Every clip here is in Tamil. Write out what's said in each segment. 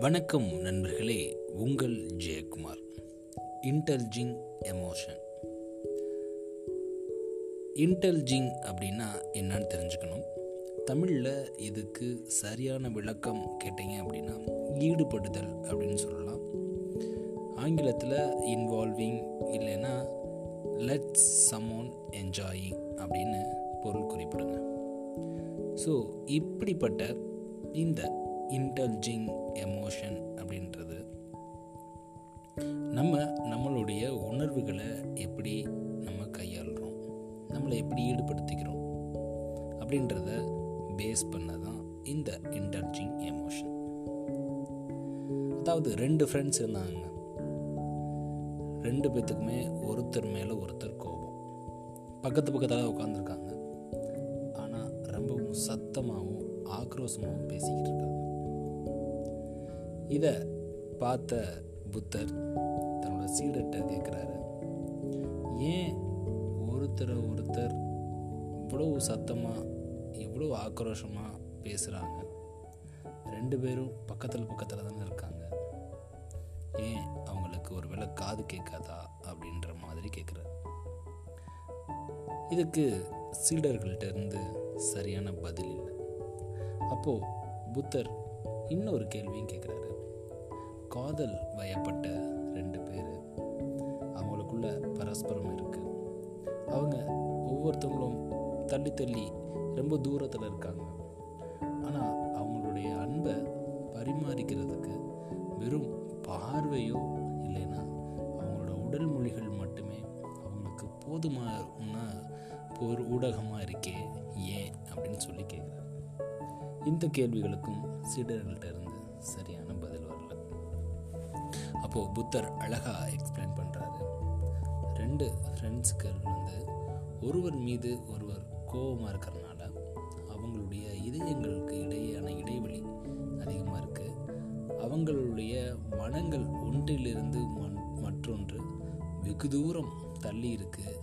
வணக்கம் நண்பர்களே உங்கள் ஜெயக்குமார். இன்டல்ஜிங் எமோஷன் இன்டல்ஜிங் அப்படின்னா என்னன்னு தெரிஞ்சுக்கணும். தமிழில் இதுக்கு சரியான விளக்கம் கேட்டீங்க அப்படின்னா ஈடுபடுதல் அப்படின்னு சொல்லலாம். ஆங்கிலத்தில் இன்வால்விங் இல்லைன்னா லெட்ஸ் சமோன் என்ஜாயிங் அப்படின்னு பொருள் குறிப்பிடுங்க. ஸோ இப்படிப்பட்ட இந்த இன்டல்ஜிங் எமோஷன் அப்படின்றது நம்ம நம்மளுடைய உணர்வுகளை எப்படி நம்ம கையாளுறோம் நம்மளை எப்படி ஈடுபடுத்திக்கிறோம் அப்படின்றத பேஸ் பண்ண தான் இந்த இன்டல்ஜிங் எமோஷன் அதாவது ரெண்டு ஃப்ரெண்ட்ஸ் இருந்தாங்க. ரெண்டு பேத்துக்குமே ஒருத்தர் மேலே ஒருத்தர் கோபம். பக்கத்து பக்கத்தில் உட்காந்துருக்காங்க ஆனால் ரொம்பவும் சத்தமாகவும் ஆக்ரோஷமாகவும் பேசிக்கிட்டு இருக்காங்க. இதை பார்த்த புத்தர் தன்னோட சீடர்கிட்ட கேட்குறாரு ஏன் ஒருத்தரை ஒருத்தர் இவ்வளோ சத்தமாக இவ்வளோ ஆக்ரோஷமாக பேசுகிறாங்க ரெண்டு பேரும் பக்கத்தில் பக்கத்தில் தானே இருக்காங்க. ஏன் அவங்களுக்கு ஒரு வேளை காது கேட்காதா? அப்படின்ற மாதிரி கேட்குறாரு இதுக்கு சீடர்கள்ட்ட இருந்து சரியான பதில் இல்லை. அப்போது புத்தர் இன்னொரு கேள்வியும் கேட்குறாரு காதல் வயப்பட்ட ரெண்டு பேர். அவங்களுக்குள்ள பரஸ்பரம் இருக்குது அவங்க ஒவ்வொருத்தவங்களும் தள்ளி தள்ளி ரொம்ப தூரத்தில் இருக்காங்க. ஆனால் அவங்களுடைய அன்பை பரிமாறிக்கிறதுக்கு வெறும் பார்வையோ இல்லைன்னா அவங்களோட உடல் மொழிகள் மட்டுமே அவங்களுக்கு போதுமான ஒரு ஊடகமாக இருக்கே ஏன் அப்படின்னு சொல்லி கேட்குறாங்க இந்த கேள்விகளுக்கும் சீடர்கள்ட்ட இருந்து சரியான பதில் வரல. அப்போது புத்தர் அழகாக எக்ஸ்பிளைன் பண்ணுறாரு ரெண்டு ஃப்ரெண்ட்ஸ்கள் வந்து ஒருவர் மீது ஒருவர் கோபமாக இருக்கிறனால அவங்களுடைய இதயங்களுக்கு இடையேயான இடைவெளி அதிகமாக இருக்குது அவங்களுடைய மனங்கள் ஒன்றிலிருந்து மற்றொன்று வெகு தூரம் தள்ளி இருக்குது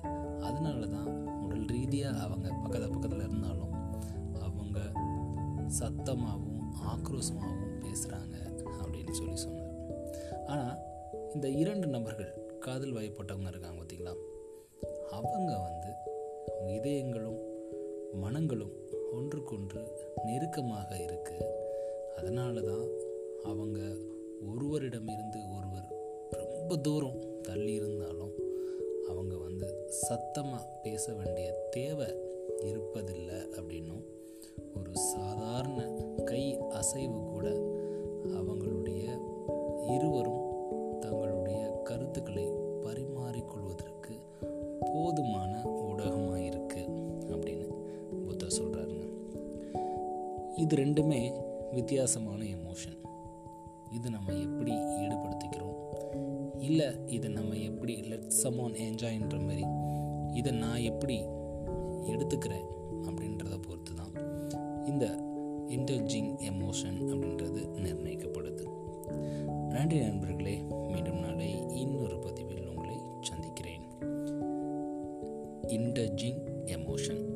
அதனால தான் உடல் ரீதியாக அவங்க பக்கத்தில் பக்கத்தில் சத்தமாகவும் ஆக்ரோஷமாகவும் பேசுகிறாங்க அப்படின்னு சொல்லி சொன்னார். ஆனால் இந்த இரண்டு நபர்கள் காதல் வயப்பட்டவங்க இருக்காங்க பார்த்தீங்களா அவங்க வந்து இதயங்களும் மனங்களும் ஒன்றுக்கொன்று நெருக்கமாக இருக்கு. அதனால தான் அவங்க ஒருவரிடமிருந்து ஒருவர் ரொம்ப தூரம் தள்ளி இருந்தாலும் அவங்க வந்து சத்தமாக பேச வேண்டிய தேவை இருப்பதில்லை அப்படின்னும் ஒரு சாதாரண கை அசைவு கூட அவங்களுடைய இருவரும் தங்களுடைய கருத்துக்களை பரிமாறிக்கொள்வதற்கு போதுமான ஊடகமாக இருக்கு அப்படின்னு புத்தர் சொல்கிறாருங்க இது ரெண்டுமே வித்தியாசமான எமோஷன் இது நம்ம எப்படி ஈடுபடுத்திக்கிறோம்? இல்லை இதை நம்ம எப்படி லெட் சமோன் என்ஜாய்ன்ற மாதிரி இதை நான் எப்படி எடுத்துக்கிறேன் அப்படின்றத பொறுத்து தான் இந்த இன்டர்ஜிங் எமோஷன் அப்படின்றது நிர்ணயிக்கப்படுது. நன்றி நண்பர்களே மீண்டும் நாளை இன்னொரு பதிவில் உங்களை சந்திக்கிறேன். இன்டர்ஜிங் எமோஷன்